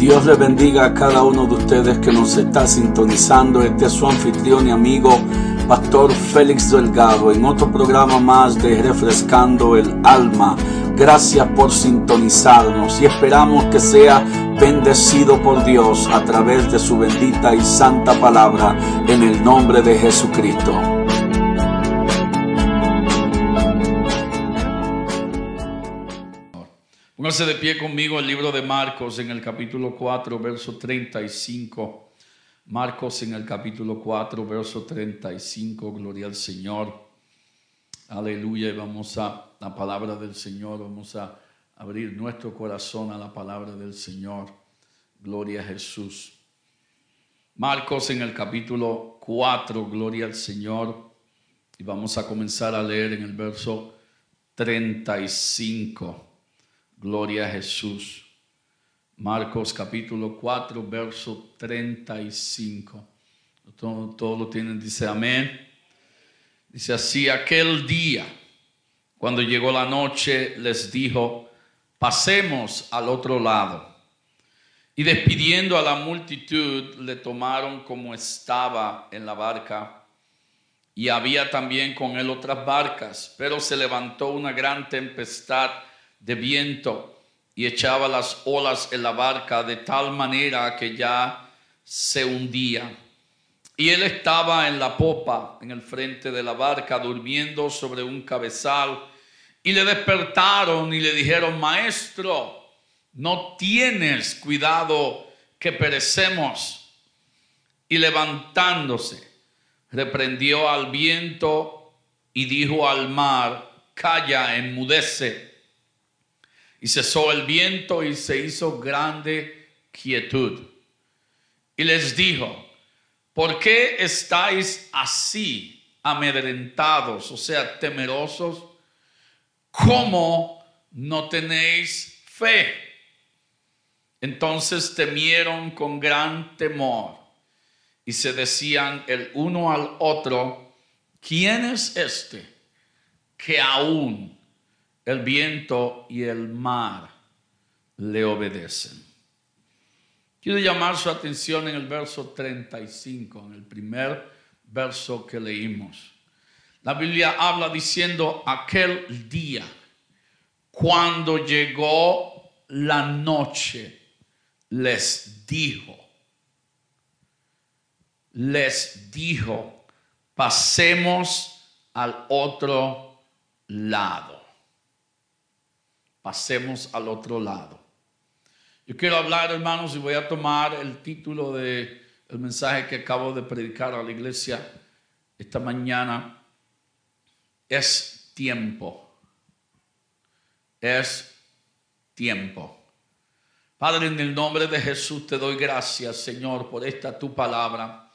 Dios le bendiga a cada uno de ustedes que nos está sintonizando. Este es su anfitrión y amigo, Pastor Félix Delgado, en otro programa más de Refrescando el Alma. Gracias por sintonizarnos y esperamos que sea bendecido por Dios a través de su bendita y santa palabra en el nombre de Jesucristo. Póngase de pie conmigo el libro de Marcos en el capítulo 4, verso 35. Marcos en el capítulo 4, verso 35. Gloria al Señor. Aleluya. Y vamos a la palabra del Señor. Vamos a abrir nuestro corazón a la palabra del Señor. Gloria a Jesús. Marcos en el capítulo 4, gloria al Señor. Y vamos a comenzar a leer en el verso 35. Gloria a Jesús. Marcos capítulo 4, verso 35. Todos todo lo tienen, dice amén. Dice así, aquel día, cuando llegó la noche, les dijo, pasemos al otro lado. Y despidiendo a la multitud, le tomaron como estaba en la barca. Y había también con él otras barcas, pero se levantó una gran tempestad de viento y echaba las olas en la barca de tal manera que ya se hundía. Y él estaba en la popa, en el frente de la barca, durmiendo sobre un cabezal. Y le despertaron y le dijeron, maestro, no tienes cuidado que perecemos. Y levantándose, reprendió al viento y dijo al mar, calla, enmudece y cesó el viento y se hizo grande quietud. Y les dijo, ¿por qué estáis así amedrentados, o sea, temerosos? ¿Cómo no tenéis fe? Entonces temieron con gran temor y se decían el uno al otro, ¿quién es este que aún el viento y el mar le obedecen. Quiero llamar su atención en el verso 35, en el primer verso que leímos. La Biblia habla diciendo aquel día, cuando llegó la noche, les dijo, les dijo, pasemos al otro lado pasemos al otro lado. Yo quiero hablar, hermanos, y voy a tomar el título del el mensaje que acabo de predicar a la iglesia esta mañana. Es tiempo. Es tiempo. Padre, en el nombre de Jesús te doy gracias, Señor, por esta tu palabra.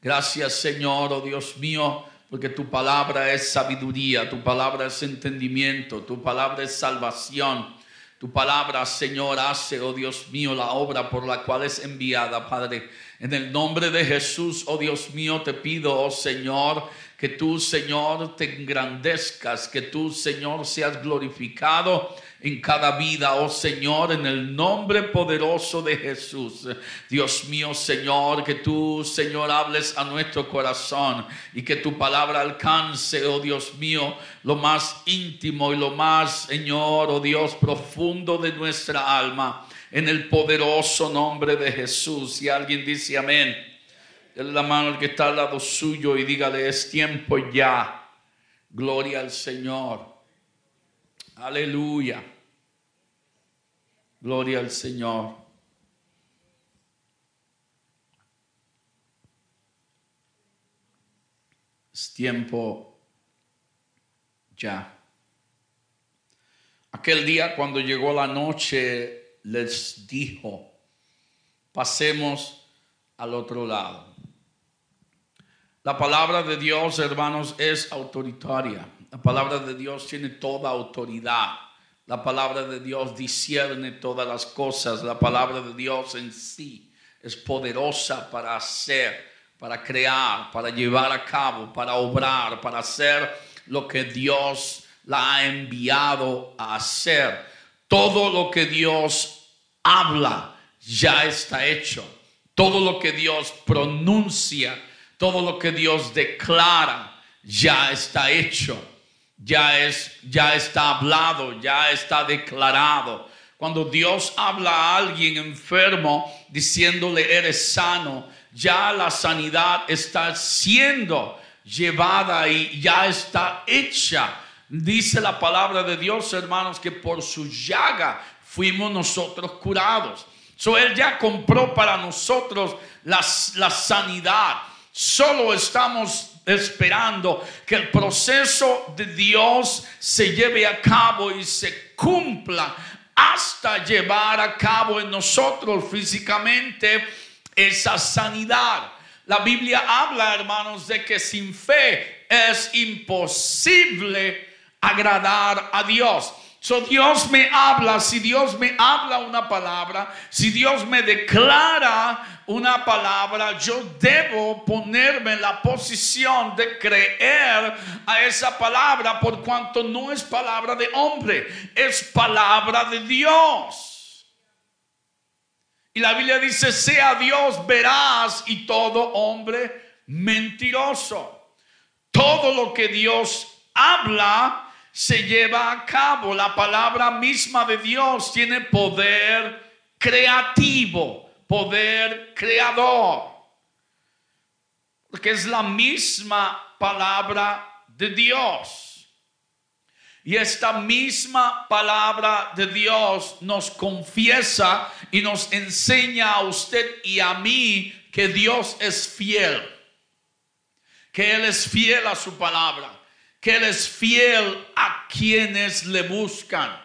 Gracias, Señor, oh Dios mío porque tu palabra es sabiduría, tu palabra es entendimiento, tu palabra es salvación. Tu palabra, Señor, hace, oh Dios mío, la obra por la cual es enviada, Padre. En el nombre de Jesús, oh Dios mío, te pido, oh Señor, que tú, Señor, te engrandezcas, que tú, Señor, seas glorificado en cada vida, oh Señor, en el nombre poderoso de Jesús. Dios mío, Señor, que tú, Señor, hables a nuestro corazón y que tu palabra alcance, oh Dios mío, lo más íntimo y lo más, Señor, oh Dios, profundo de nuestra alma, en el poderoso nombre de Jesús. Y alguien dice amén. Dale la mano al que está al lado suyo y dígale, es tiempo ya. Gloria al Señor. Aleluya. Gloria al Señor. Es tiempo ya. Aquel día cuando llegó la noche les dijo, pasemos al otro lado. La palabra de Dios, hermanos, es autoritaria. La palabra de Dios tiene toda autoridad. La palabra de Dios discierne todas las cosas. La palabra de Dios en sí es poderosa para hacer, para crear, para llevar a cabo, para obrar, para hacer lo que Dios la ha enviado a hacer. Todo lo que Dios habla ya está hecho. Todo lo que Dios pronuncia, todo lo que Dios declara, ya está hecho. Ya es ya está hablado, ya está declarado. Cuando Dios habla a alguien enfermo diciéndole eres sano, ya la sanidad está siendo llevada y ya está hecha. Dice la palabra de Dios, hermanos, que por su llaga fuimos nosotros curados. So, él ya compró para nosotros la, la sanidad. Solo estamos esperando que el proceso de Dios se lleve a cabo y se cumpla hasta llevar a cabo en nosotros físicamente esa sanidad. La Biblia habla, hermanos, de que sin fe es imposible agradar a Dios. So Dios me habla, si Dios me habla una palabra, si Dios me declara una palabra, yo debo ponerme en la posición de creer a esa palabra por cuanto no es palabra de hombre, es palabra de Dios. Y la Biblia dice, sea Dios veraz y todo hombre mentiroso. Todo lo que Dios habla, se lleva a cabo. La palabra misma de Dios tiene poder creativo, poder creador. Porque es la misma palabra de Dios. Y esta misma palabra de Dios nos confiesa y nos enseña a usted y a mí que Dios es fiel. Que Él es fiel a su palabra que Él es fiel a quienes le buscan,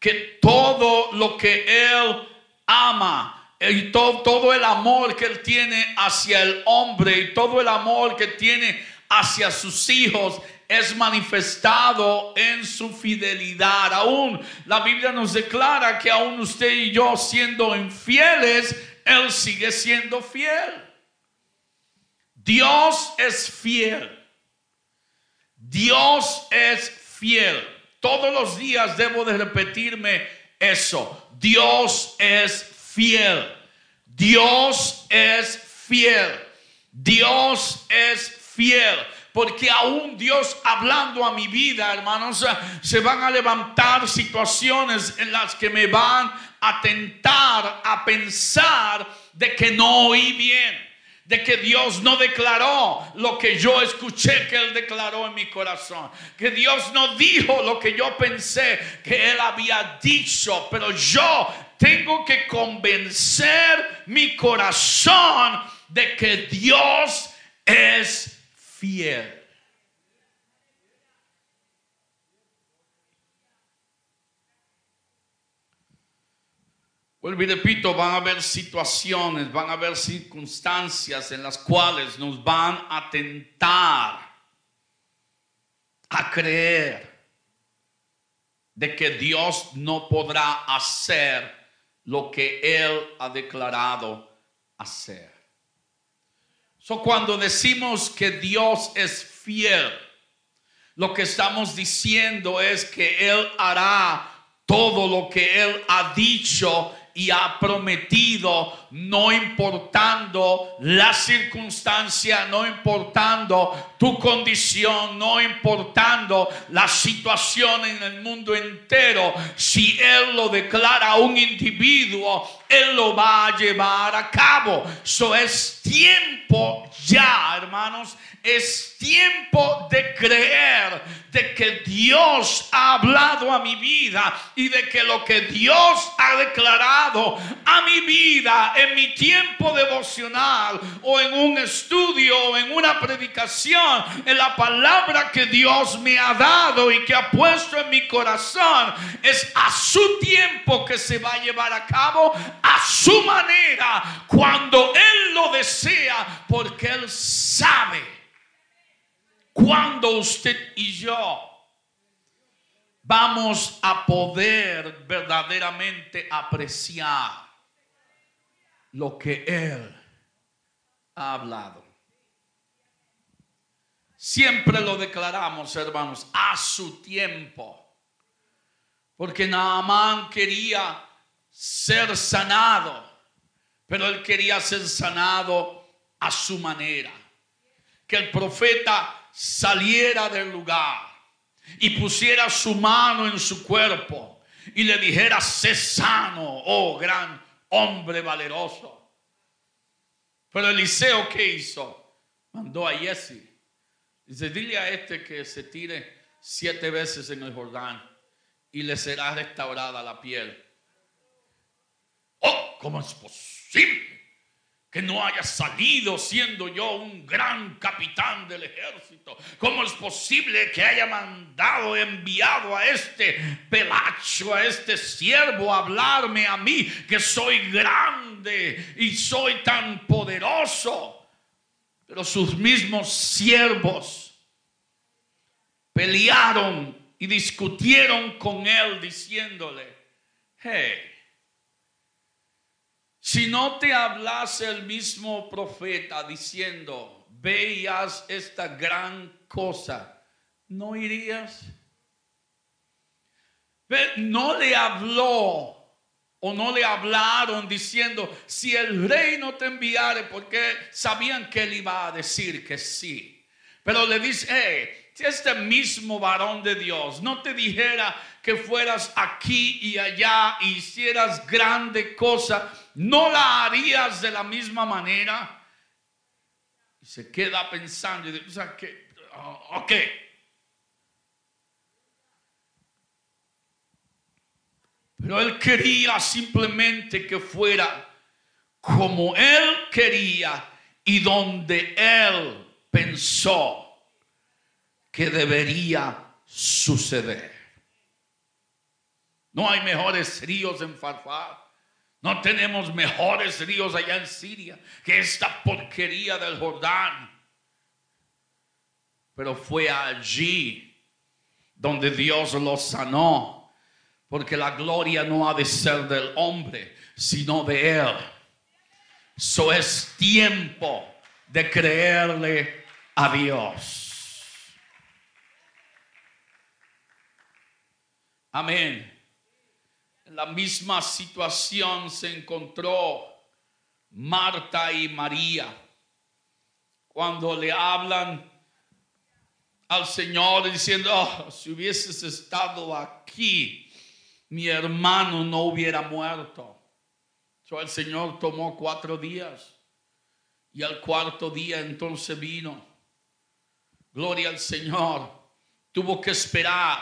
que todo lo que Él ama y todo, todo el amor que Él tiene hacia el hombre y todo el amor que tiene hacia sus hijos es manifestado en su fidelidad. Aún la Biblia nos declara que aún usted y yo siendo infieles, Él sigue siendo fiel. Dios es fiel. Dios es fiel. Todos los días debo de repetirme eso. Dios es fiel. Dios es fiel. Dios es fiel. Porque aún Dios hablando a mi vida, hermanos, se van a levantar situaciones en las que me van a tentar a pensar de que no oí bien de que Dios no declaró lo que yo escuché que Él declaró en mi corazón. Que Dios no dijo lo que yo pensé que Él había dicho. Pero yo tengo que convencer mi corazón de que Dios es fiel. Vuelvo y repito, van a haber situaciones, van a haber circunstancias en las cuales nos van a tentar a creer de que Dios no podrá hacer lo que Él ha declarado hacer. So, cuando decimos que Dios es fiel, lo que estamos diciendo es que Él hará todo lo que Él ha dicho y ha prometido, no importando la circunstancia, no importando tu condición, no importando la situación en el mundo entero, si Él lo declara a un individuo, Él lo va a llevar a cabo. Eso es tiempo ya, hermanos, es tiempo de creer de que Dios ha hablado a mi vida y de que lo que Dios ha declarado a mi vida en mi tiempo devocional o en un estudio o en una predicación, en la palabra que Dios me ha dado y que ha puesto en mi corazón, es a su tiempo que se va a llevar a cabo, a su manera, cuando Él lo desea, porque Él sabe cuando usted y yo vamos a poder verdaderamente apreciar lo que Él ha hablado. Siempre lo declaramos, hermanos, a su tiempo. Porque Naamán quería ser sanado. pero él quería ser sanado a su manera. Que el profeta saliera del lugar y pusiera su mano en su cuerpo y le dijera, sé sano, oh gran hombre valeroso. Pero Eliseo, ¿qué hizo? Mandó a Jesse. Dice, dile a este que se tire siete veces en el Jordán y le será restaurada la piel. Oh, ¿cómo es posible? Que no haya salido siendo yo un gran capitán del ejército. ¿Cómo es posible que haya mandado, enviado a este pelacho, a este siervo a hablarme a mí, que soy grande y soy tan poderoso? Pero sus mismos siervos pelearon y discutieron con él diciéndole, hey, si no te hablase el mismo profeta diciendo, veías esta gran cosa, ¿no irías? No le habló o no le hablaron diciendo, si el rey no te enviare, porque sabían que él iba a decir que sí. Pero le dice, hey, si este mismo varón de Dios no te dijera que fueras aquí y allá y hicieras grande cosa, ¿no la harías de la misma manera? Y se queda pensando y dice, o sea, que, oh, ok. Pero él quería simplemente que fuera como él quería y donde él pensó que debería suceder. No hay mejores ríos en Farfar. No tenemos mejores ríos allá en Siria que esta porquería del Jordán. Pero fue allí donde Dios lo sanó. Porque la gloria no ha de ser del hombre, sino de Él. Eso es tiempo de creerle a Dios. Amén en la misma situación se encontró Marta y María cuando le hablan al Señor diciendo, oh, si hubieses estado aquí, mi hermano no hubiera muerto. So, el Señor tomó cuatro días y al cuarto día entonces vino. Gloria al Señor. Tuvo que esperar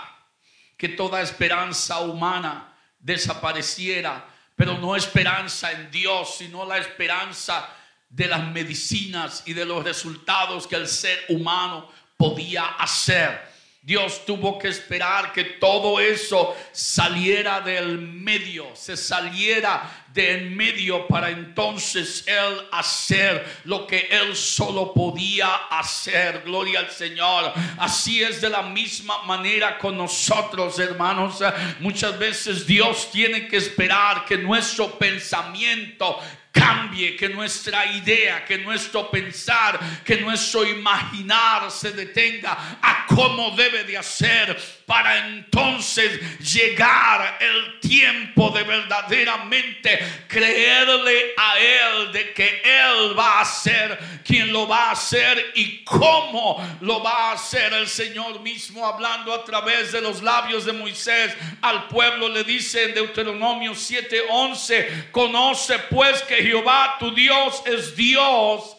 que toda esperanza humana desapareciera, pero no esperanza en Dios, sino la esperanza de las medicinas y de los resultados que el ser humano podía hacer. Dios tuvo que esperar que todo eso saliera del medio, se saliera del medio para entonces Él hacer lo que Él solo podía hacer. Gloria al Señor. Así es de la misma manera con nosotros, hermanos. Muchas veces Dios tiene que esperar que nuestro pensamiento cambie, que nuestra idea, que nuestro pensar, que nuestro imaginar se detenga a cómo debe de hacer para entonces llegar el tiempo de verdaderamente creerle a Él de que Él va a ser quien lo va a hacer y cómo lo va a hacer. El Señor mismo hablando a través de los labios de Moisés al pueblo le dice en Deuteronomio 7:11 conoce pues que Jehová tu Dios es Dios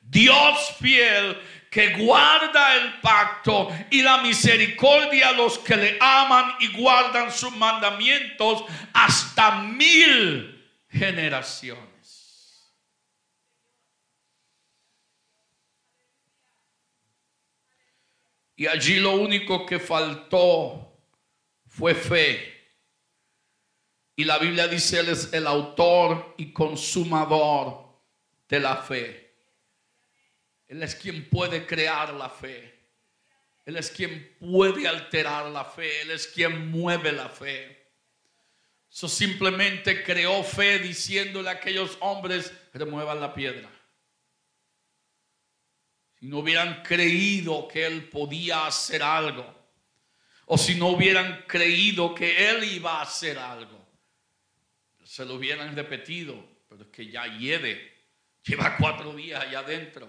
Dios fiel que guarda el pacto y la misericordia a los que le aman y guardan sus mandamientos hasta mil generaciones. Y allí lo único que faltó fue fe. Y la Biblia dice, Él es el autor y consumador de la fe. Él es quien puede crear la fe. Él es quien puede alterar la fe. Él es quien mueve la fe. Eso simplemente creó fe diciéndole a aquellos hombres, remuevan la piedra. Si no hubieran creído que Él podía hacer algo, o si no hubieran creído que Él iba a hacer algo, se lo hubieran repetido, pero es que ya lleve, lleva cuatro días allá adentro.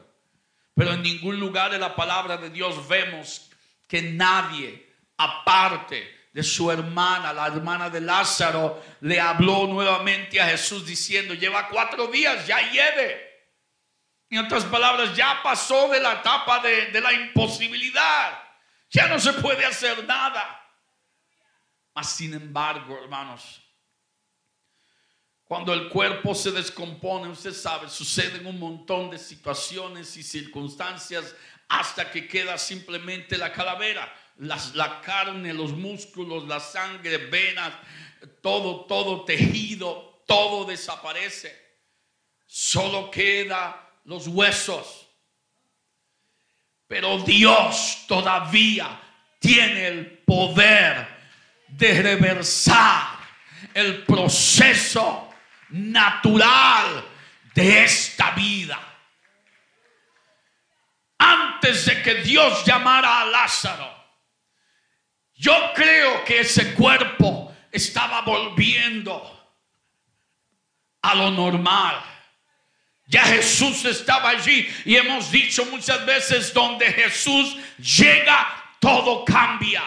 Pero en ningún lugar de la palabra de Dios vemos que nadie, aparte de su hermana, la hermana de Lázaro, le habló nuevamente a Jesús diciendo, lleva cuatro días, ya lleve. En otras palabras, ya pasó de la etapa de, de la imposibilidad. Ya no se puede hacer nada. Mas sin embargo, hermanos, cuando el cuerpo se descompone, usted sabe, suceden un montón de situaciones y circunstancias hasta que queda simplemente la calavera, la carne, los músculos, la sangre, venas, todo, todo tejido, todo desaparece. Solo queda los huesos. Pero Dios todavía tiene el poder de reversar el proceso natural de esta vida. Antes de que Dios llamara a Lázaro, yo creo que ese cuerpo estaba volviendo a lo normal. Ya Jesús estaba allí y hemos dicho muchas veces donde Jesús llega, todo cambia.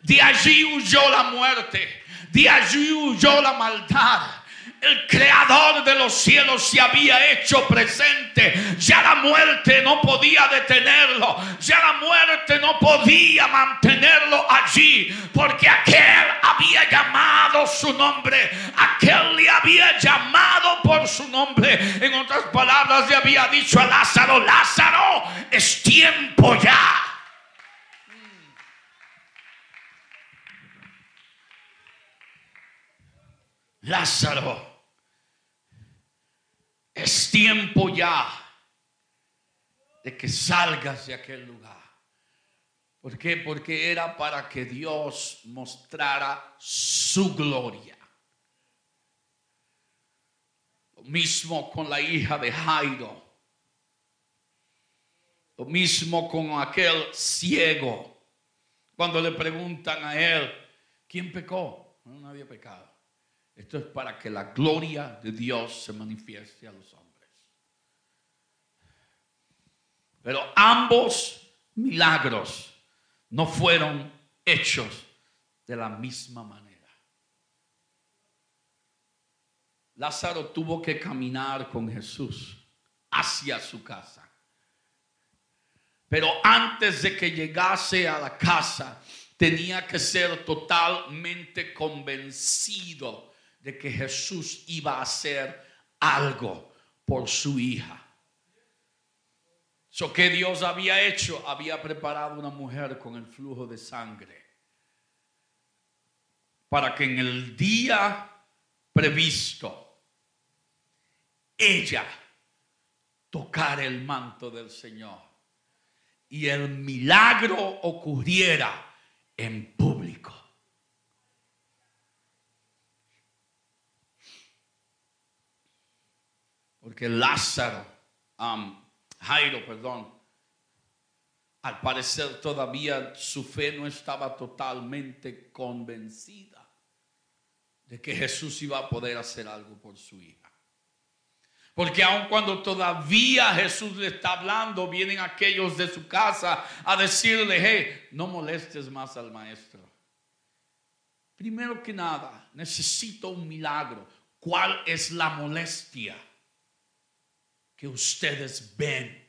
De allí huyó la muerte, de allí huyó la maldad el creador de los cielos se había hecho presente. Ya la muerte no podía detenerlo. Ya la muerte no podía mantenerlo allí. Porque aquel había llamado su nombre. Aquel le había llamado por su nombre. En otras palabras, le había dicho a Lázaro, Lázaro, es tiempo ya. Lázaro es tiempo ya de que salgas de aquel lugar. ¿Por qué? Porque era para que Dios mostrara su gloria. Lo mismo con la hija de Jairo. Lo mismo con aquel ciego. Cuando le preguntan a él, ¿quién pecó? No, no había pecado. Esto es para que la gloria de Dios se manifieste a los hombres. Pero ambos milagros no fueron hechos de la misma manera. Lázaro tuvo que caminar con Jesús hacia su casa. Pero antes de que llegase a la casa, tenía que ser totalmente convencido de que Jesús iba a hacer algo por su hija. Lo que Dios había hecho, había preparado una mujer con el flujo de sangre para que en el día previsto ella tocara el manto del Señor y el milagro ocurriera en público. Porque Lázaro, Jairo, perdón, al parecer todavía su fe no estaba totalmente convencida de que Jesús iba a poder hacer algo por su hija. Porque aun cuando todavía Jesús le está hablando, vienen aquellos de su casa a decirle, hey, no molestes más al maestro. Primero que nada, necesito un milagro. ¿Cuál es la molestia? Que ustedes ven.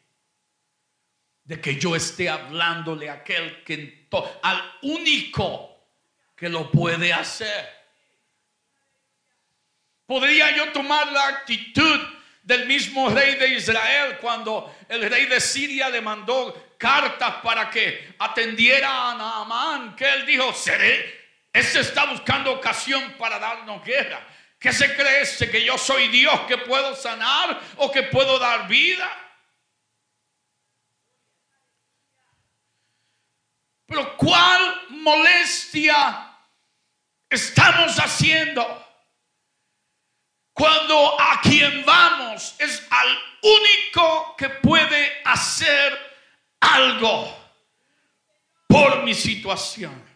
De que yo esté hablándole a aquel que al único que lo puede hacer. Podría yo tomar la actitud del mismo rey de Israel cuando el rey de Siria le mandó cartas para que atendiera a Naamán, que él dijo, seré, ese está buscando ocasión para darnos guerra. ¿Qué se cree? ¿Que yo soy Dios que puedo sanar o que puedo dar vida? Pero ¿cuál molestia estamos haciendo cuando a quien vamos es al único que puede hacer algo por mi situación?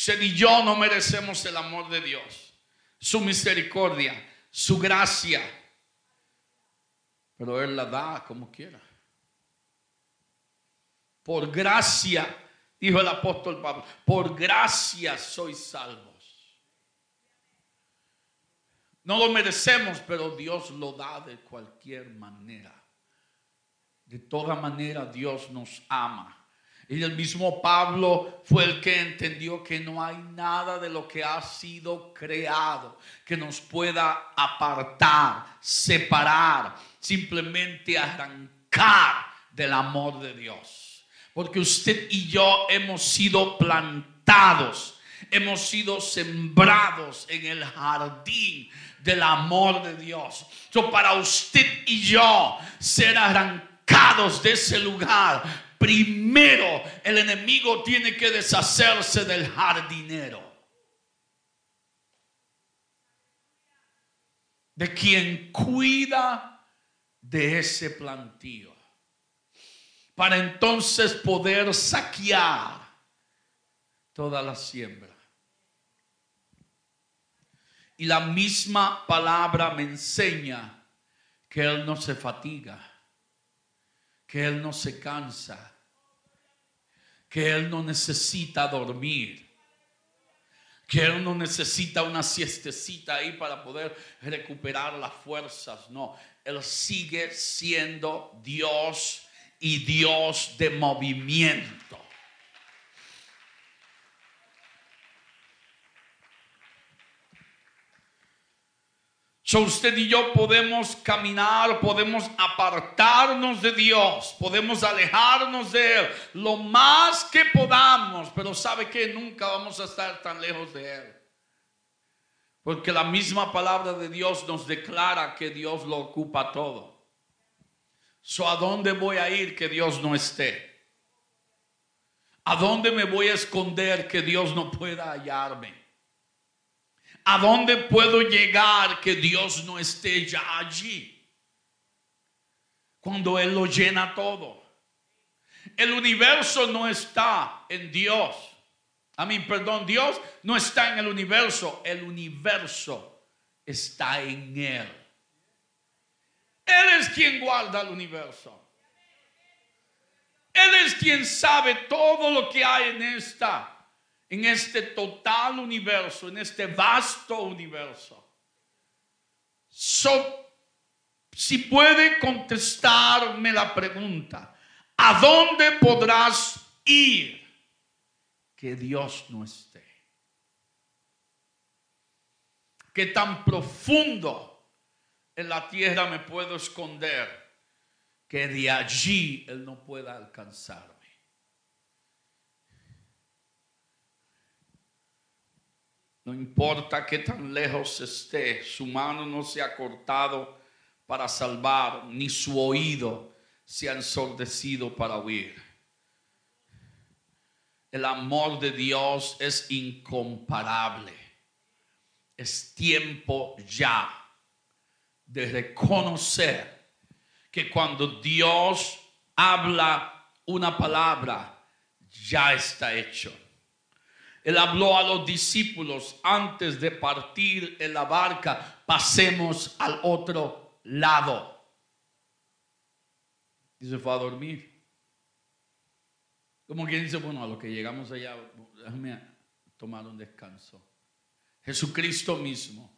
Usted y yo no merecemos el amor de Dios, su misericordia, su gracia. Pero Él la da como quiera. Por gracia, dijo el apóstol Pablo, por gracia sois salvos. No lo merecemos, pero Dios lo da de cualquier manera. De toda manera Dios nos ama. Y el mismo Pablo fue el que entendió que no hay nada de lo que ha sido creado que nos pueda apartar, separar, simplemente arrancar del amor de Dios. Porque usted y yo hemos sido plantados, hemos sido sembrados en el jardín del amor de Dios. Para usted y yo ser arrancados de ese lugar, primero el enemigo tiene que deshacerse del jardinero. De quien cuida de ese plantío. Para entonces poder saquear toda la siembra. Y la misma palabra me enseña que Él no se fatiga, que Él no se cansa, que Él no necesita dormir, que Él no necesita una siestecita ahí para poder recuperar las fuerzas. No, Él sigue siendo Dios y Dios de movimiento. So usted y yo podemos caminar, podemos apartarnos de Dios, podemos alejarnos de Él lo más que podamos, pero sabe que nunca vamos a estar tan lejos de Él. Porque la misma palabra de Dios nos declara que Dios lo ocupa todo. So, ¿A dónde voy a ir que Dios no esté? ¿A dónde me voy a esconder que Dios no pueda hallarme? ¿A dónde puedo llegar que Dios no esté ya allí? Cuando Él lo llena todo. El universo no está en Dios. A mí, perdón, Dios no está en el universo. El universo está en Él. Él es quien guarda el universo. Él es quien sabe todo lo que hay en esta en este total universo, en este vasto universo. si puede contestarme la pregunta, ¿a dónde podrás ir que Dios no esté? ¿Qué tan profundo en la tierra me puedo esconder que de allí Él no pueda alcanzar? No importa qué tan lejos esté, su mano no se ha cortado para salvar, ni su oído se ha ensordecido para oír. El amor de Dios es incomparable. Es tiempo ya de reconocer que cuando Dios habla una palabra, ya está hecho él habló a los discípulos antes de partir en la barca, pasemos al otro lado. Y se fue a dormir. Como quien dice, bueno, a lo que llegamos allá, déjame tomar un descanso. Jesucristo mismo.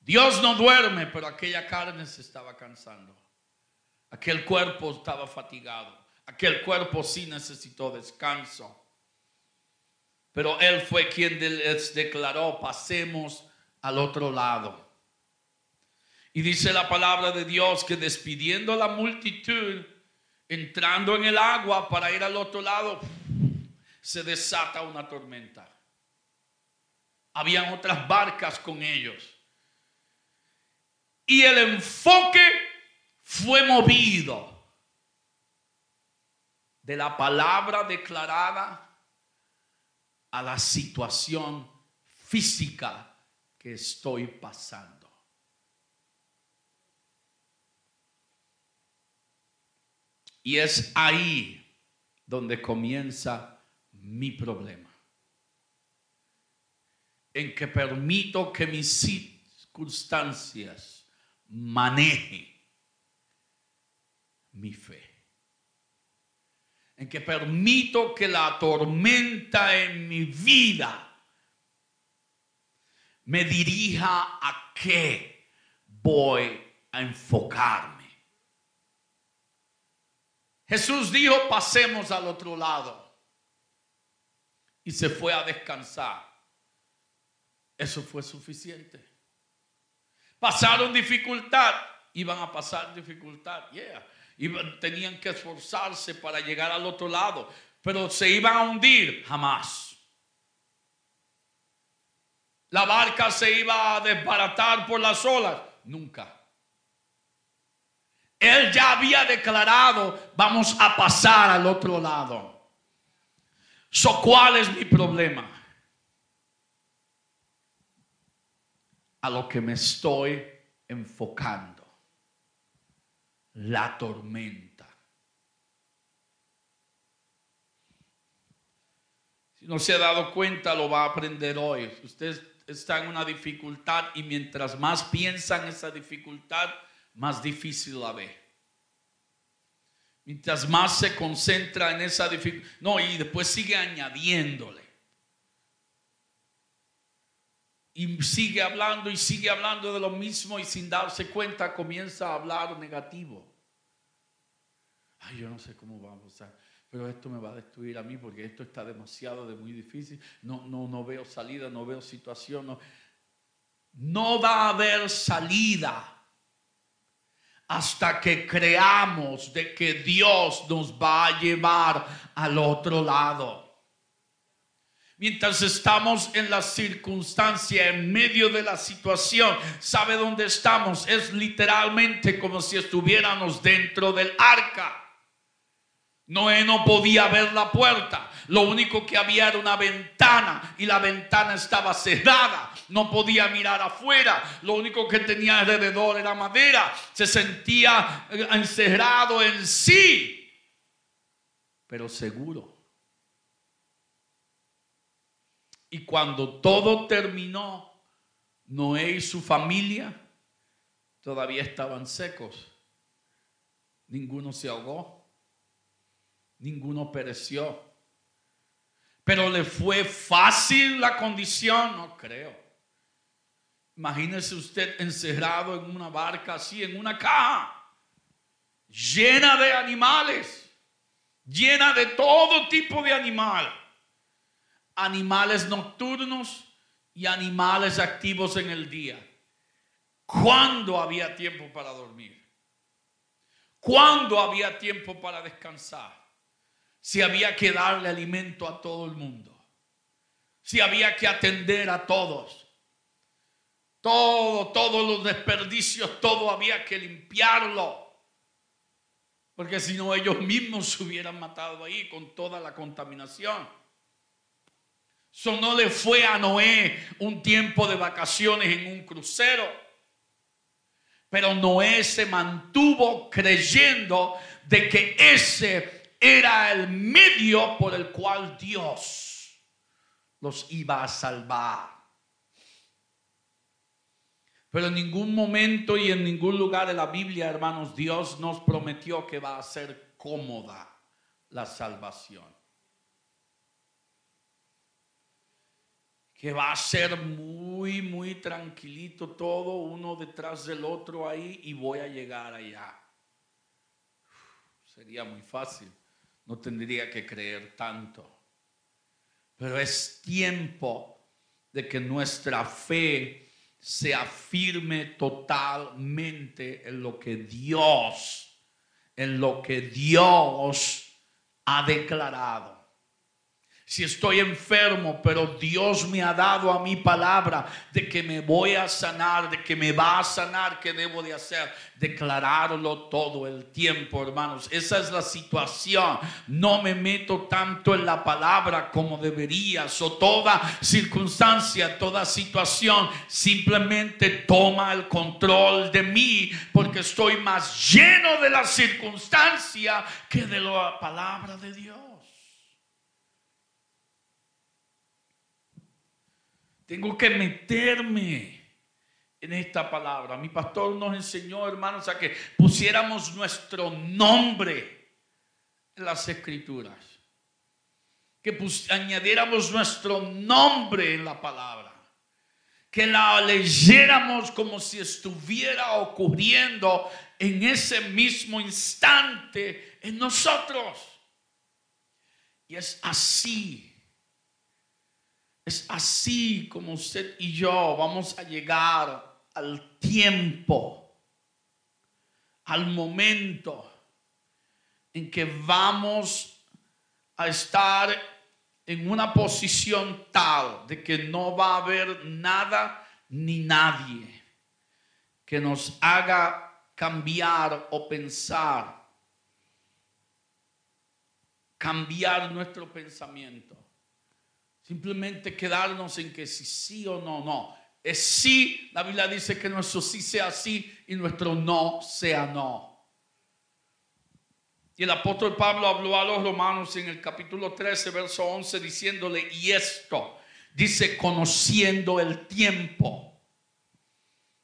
Dios no duerme, pero aquella carne se estaba cansando. Aquel cuerpo estaba fatigado. Aquel cuerpo sí necesitó descanso. Pero él fue quien les declaró, pasemos al otro lado. Y dice la palabra de Dios que despidiendo a la multitud, entrando en el agua para ir al otro lado, se desata una tormenta. Habían otras barcas con ellos. Y el enfoque fue movido de la palabra declarada a la situación física que estoy pasando. Y es ahí donde comienza mi problema. en que permito que mis circunstancias manejen mi fe. En que permito que la tormenta en mi vida me dirija a qué voy a enfocarme. Jesús dijo, pasemos al otro lado. Y se fue a descansar. Eso fue suficiente. Pasaron dificultad. Iban a pasar dificultad. Yeah. Tenían que esforzarse para llegar al otro lado. Pero se iban a hundir. Jamás. La barca se iba a desbaratar por las olas. Nunca. Él ya había declarado, vamos a pasar al otro lado. So, ¿Cuál es mi problema? A lo que me estoy enfocando. La tormenta. Si no se ha dado cuenta, lo va a aprender hoy. Usted está en una dificultad y mientras más piensa en esa dificultad, más difícil la ve. Mientras más se concentra en esa dificultad, no, y después sigue añadiéndole. Y sigue hablando y sigue hablando de lo mismo y sin darse cuenta comienza a hablar negativo. Ay, yo no sé cómo vamos a pero esto me va a destruir a mí porque esto está demasiado de muy difícil. No, no, no veo salida, no veo situación. No, no va a haber salida hasta que creamos de que Dios nos va a llevar al otro lado. Mientras estamos en la circunstancia, en medio de la situación, ¿sabe dónde estamos? Es literalmente como si estuviéramos dentro del arca. Noé no podía ver la puerta. Lo único que había era una ventana y la ventana estaba cerrada. No podía mirar afuera. Lo único que tenía alrededor era madera. Se sentía eh, encerrado en sí, pero seguro. Y cuando todo terminó, Noé y su familia todavía estaban secos. Ninguno se ahogó ninguno pereció. Pero le fue fácil la condición, no creo. Imagínese usted encerrado en una barca así, en una caja, llena de animales, llena de todo tipo de animal. Animales nocturnos y animales activos en el día. ¿Cuándo había tiempo para dormir? ¿Cuándo había tiempo para descansar? si había que darle alimento a todo el mundo, si había que atender a todos. Todo, todos los desperdicios, todo había que limpiarlo. Porque si no, ellos mismos se hubieran matado ahí con toda la contaminación. Eso no le fue a Noé un tiempo de vacaciones en un crucero. Pero Noé se mantuvo creyendo de que ese era el medio por el cual Dios los iba a salvar. Pero en ningún momento y en ningún lugar de la Biblia, hermanos, Dios nos prometió que va a ser cómoda la salvación. Que va a ser muy, muy tranquilito todo, uno detrás del otro ahí y voy a llegar allá. Sería muy fácil no tendría que creer tanto. Pero es tiempo de que nuestra fe se afirme totalmente en lo que Dios, en lo que Dios ha declarado si estoy enfermo, pero Dios me ha dado a mi palabra de que me voy a sanar, de que me va a sanar, ¿qué debo de hacer? Declararlo todo el tiempo, hermanos. Esa es la situación. No me meto tanto en la palabra como debería. O toda circunstancia, toda situación, simplemente toma el control de mí, porque estoy más lleno de la circunstancia que de la palabra de Dios. Tengo que meterme en esta palabra. Mi pastor nos enseñó, hermanos, a que pusiéramos nuestro nombre en las escrituras. Que añadiéramos nuestro nombre en la palabra. Que la leyéramos como si estuviera ocurriendo en ese mismo instante en nosotros. Y es así es así como usted y yo vamos a llegar al tiempo, al momento en que vamos a estar en una posición tal de que no va a haber nada ni nadie que nos haga cambiar o pensar, cambiar nuestro pensamiento. Simplemente quedarnos en que si sí o no, no. Es sí, la Biblia dice que nuestro sí sea sí y nuestro no sea no. Y el apóstol Pablo habló a los romanos en el capítulo 13, verso 11, diciéndole, y esto, dice, conociendo el tiempo.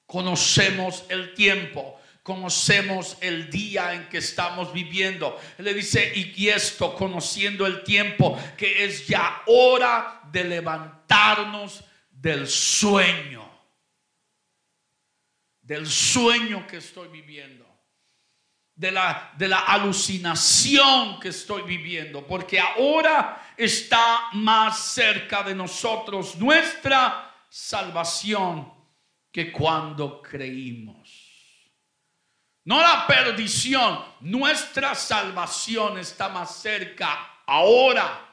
Conocemos el tiempo conocemos el día en que estamos viviendo. Le dice, y esto, conociendo el tiempo, que es ya hora de levantarnos del sueño, del sueño que estoy viviendo. De la, de la alucinación que estoy viviendo, porque ahora está más cerca de nosotros nuestra salvación que cuando creímos. No la perdición. Nuestra salvación está más cerca ahora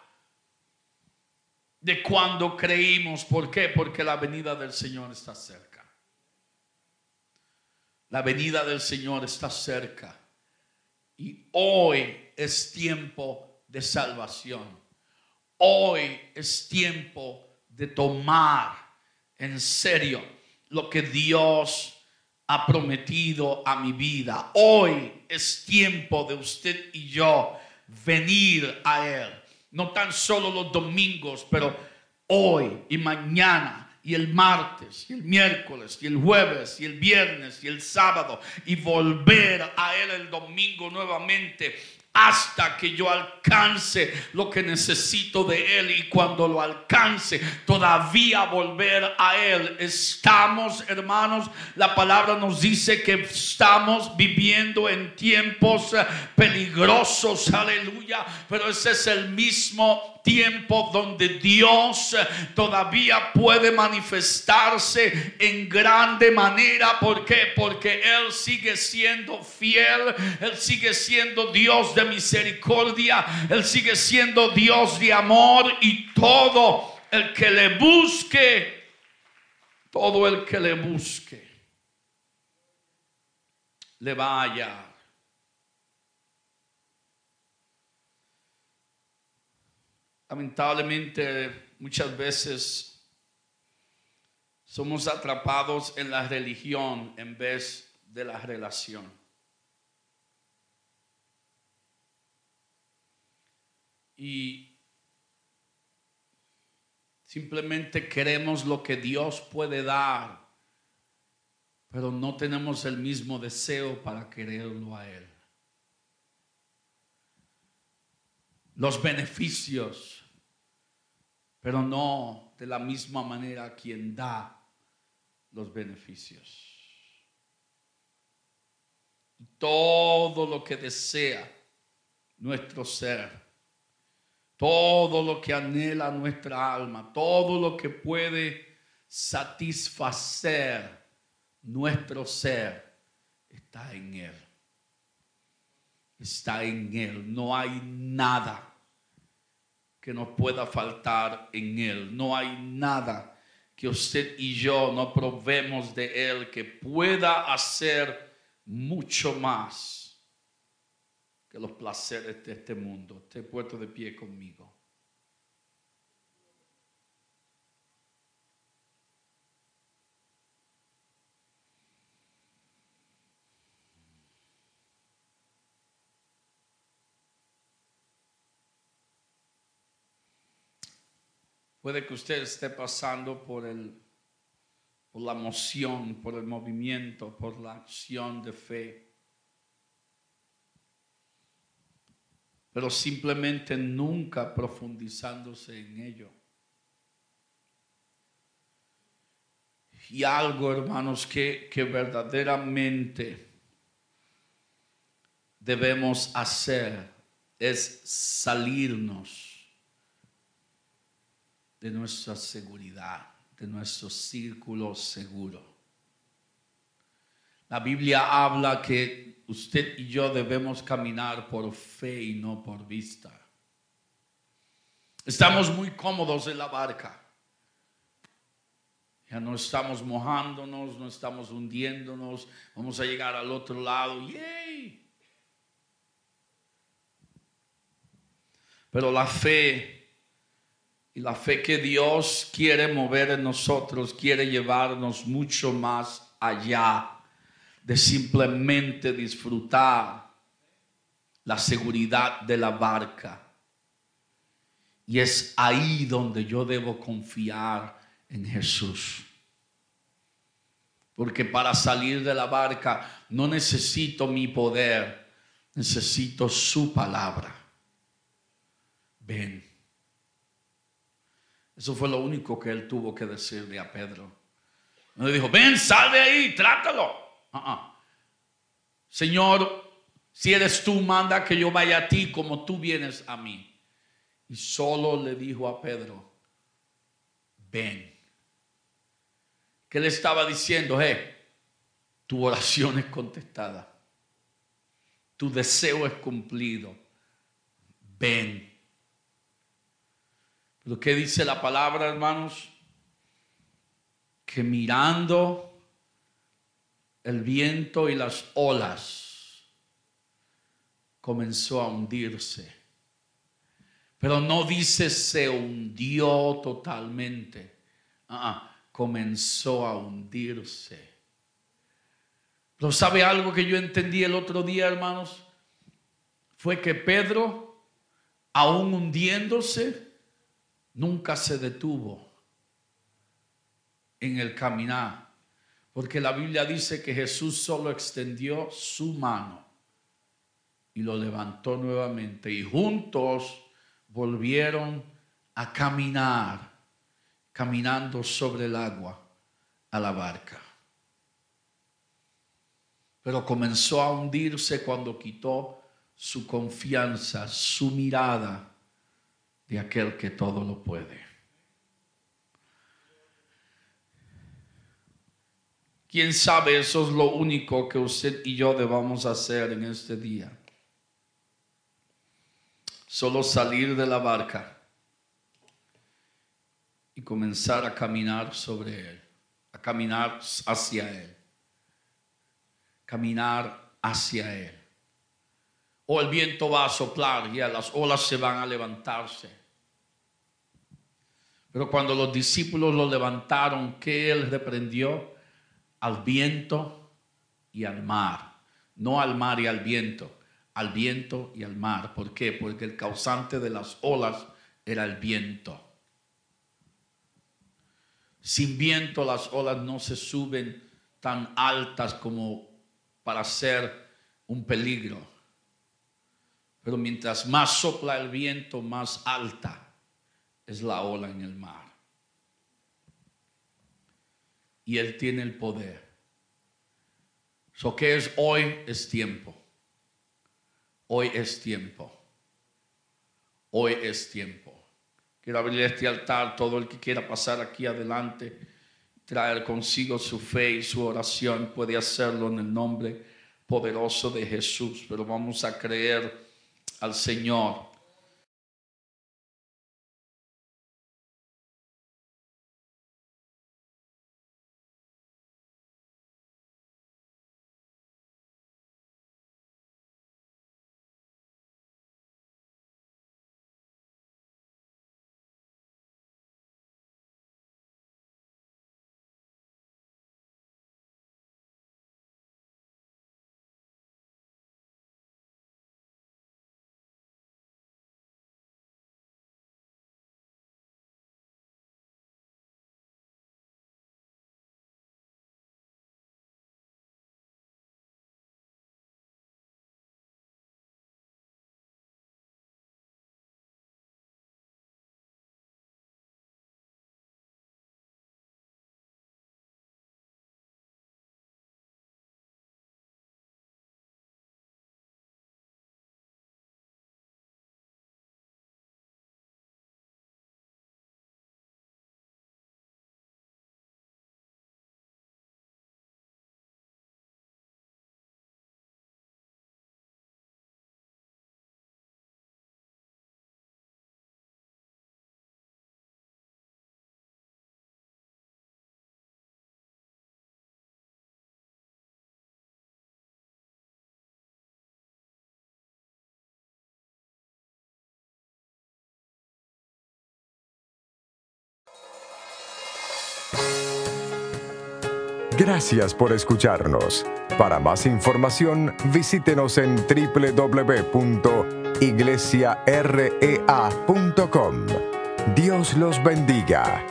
de cuando creímos. ¿Por qué? Porque la venida del Señor está cerca. La venida del Señor está cerca. Y hoy es tiempo de salvación. Hoy es tiempo de tomar en serio lo que Dios ha prometido a mi vida. Hoy es tiempo de usted y yo venir a Él. No tan solo los domingos, pero hoy y mañana y el martes y el miércoles y el jueves y el viernes y el sábado y volver a Él el domingo nuevamente hasta que yo alcance lo que necesito de Él. Y cuando lo alcance todavía volver a Él. Estamos, hermanos, la palabra nos dice que estamos viviendo en tiempos peligrosos, aleluya, pero ese es el mismo tiempo donde Dios todavía puede manifestarse en grande manera. ¿Por qué? Porque Él sigue siendo fiel, Él sigue siendo Dios de misericordia, Él sigue siendo Dios de amor y todo el que le busque, todo el que le busque, le vaya Lamentablemente muchas veces somos atrapados en la religión en vez de la relación. Y simplemente queremos lo que Dios puede dar, pero no tenemos el mismo deseo para quererlo a Él. Los beneficios pero no de la misma manera quien da los beneficios. Todo lo que desea nuestro ser, todo lo que anhela nuestra alma, todo lo que puede satisfacer nuestro ser, está en Él. Está en Él. No hay nada que nos pueda faltar en Él. No hay nada que usted y yo no probemos de Él que pueda hacer mucho más que los placeres de este mundo. Te puesto de pie conmigo. Puede que usted esté pasando por, el, por la emoción, por el movimiento, por la acción de fe. Pero simplemente nunca profundizándose en ello. Y algo, hermanos, que, que verdaderamente debemos hacer es salirnos de nuestra seguridad, de nuestro círculo seguro. La Biblia habla que usted y yo debemos caminar por fe y no por vista. Estamos muy cómodos en la barca. Ya no estamos mojándonos, no estamos hundiéndonos. Vamos a llegar al otro lado. ¡Yay! Pero la fe y la fe que Dios quiere mover en nosotros quiere llevarnos mucho más allá de simplemente disfrutar la seguridad de la barca. Y es ahí donde yo debo confiar en Jesús. Porque para salir de la barca no necesito mi poder, necesito su palabra. Ven. Eso fue lo único que él tuvo que decirle a Pedro. No le dijo, ven, sal de ahí, trátalo. Uh-uh. Señor, si eres tú, manda que yo vaya a ti como tú vienes a mí. Y solo le dijo a Pedro, ven. ¿Qué le estaba diciendo? Hey, tu oración es contestada. Tu deseo es cumplido. Ven. Lo que dice la palabra, hermanos, que mirando el viento y las olas comenzó a hundirse. Pero no dice se hundió totalmente. Ah, comenzó a hundirse. Pero ¿sabe algo que yo entendí el otro día, hermanos? Fue que Pedro, aún hundiéndose, nunca se detuvo en el caminar, porque la Biblia dice que Jesús solo extendió su mano y lo levantó nuevamente y juntos volvieron a caminar, caminando sobre el agua a la barca. Pero comenzó a hundirse cuando quitó su confianza, su mirada de aquel que todo lo puede. Quién sabe, eso es lo único que usted y yo debamos hacer en este día. Solo salir de la barca y comenzar a caminar sobre él, a caminar hacia él, caminar hacia él. O el viento va a soplar y las olas se van a levantarse pero cuando los discípulos lo levantaron, ¿qué él reprendió? Al viento y al mar. No al mar y al viento, al viento y al mar. ¿Por qué? Porque el causante de las olas era el viento. Sin viento las olas no se suben tan altas como para ser un peligro. Pero mientras más sopla el viento, más alta es la ola en el mar. Y Él tiene el poder. So que es hoy es tiempo. Hoy es tiempo. Hoy es tiempo. Quiero abrir este altar. Todo el que quiera pasar aquí adelante, traer consigo su fe y su oración, puede hacerlo en el nombre poderoso de Jesús. Pero vamos a creer al Señor Gracias por escucharnos. Para más información, visítenos en www.iglesiarea.com. Dios los bendiga.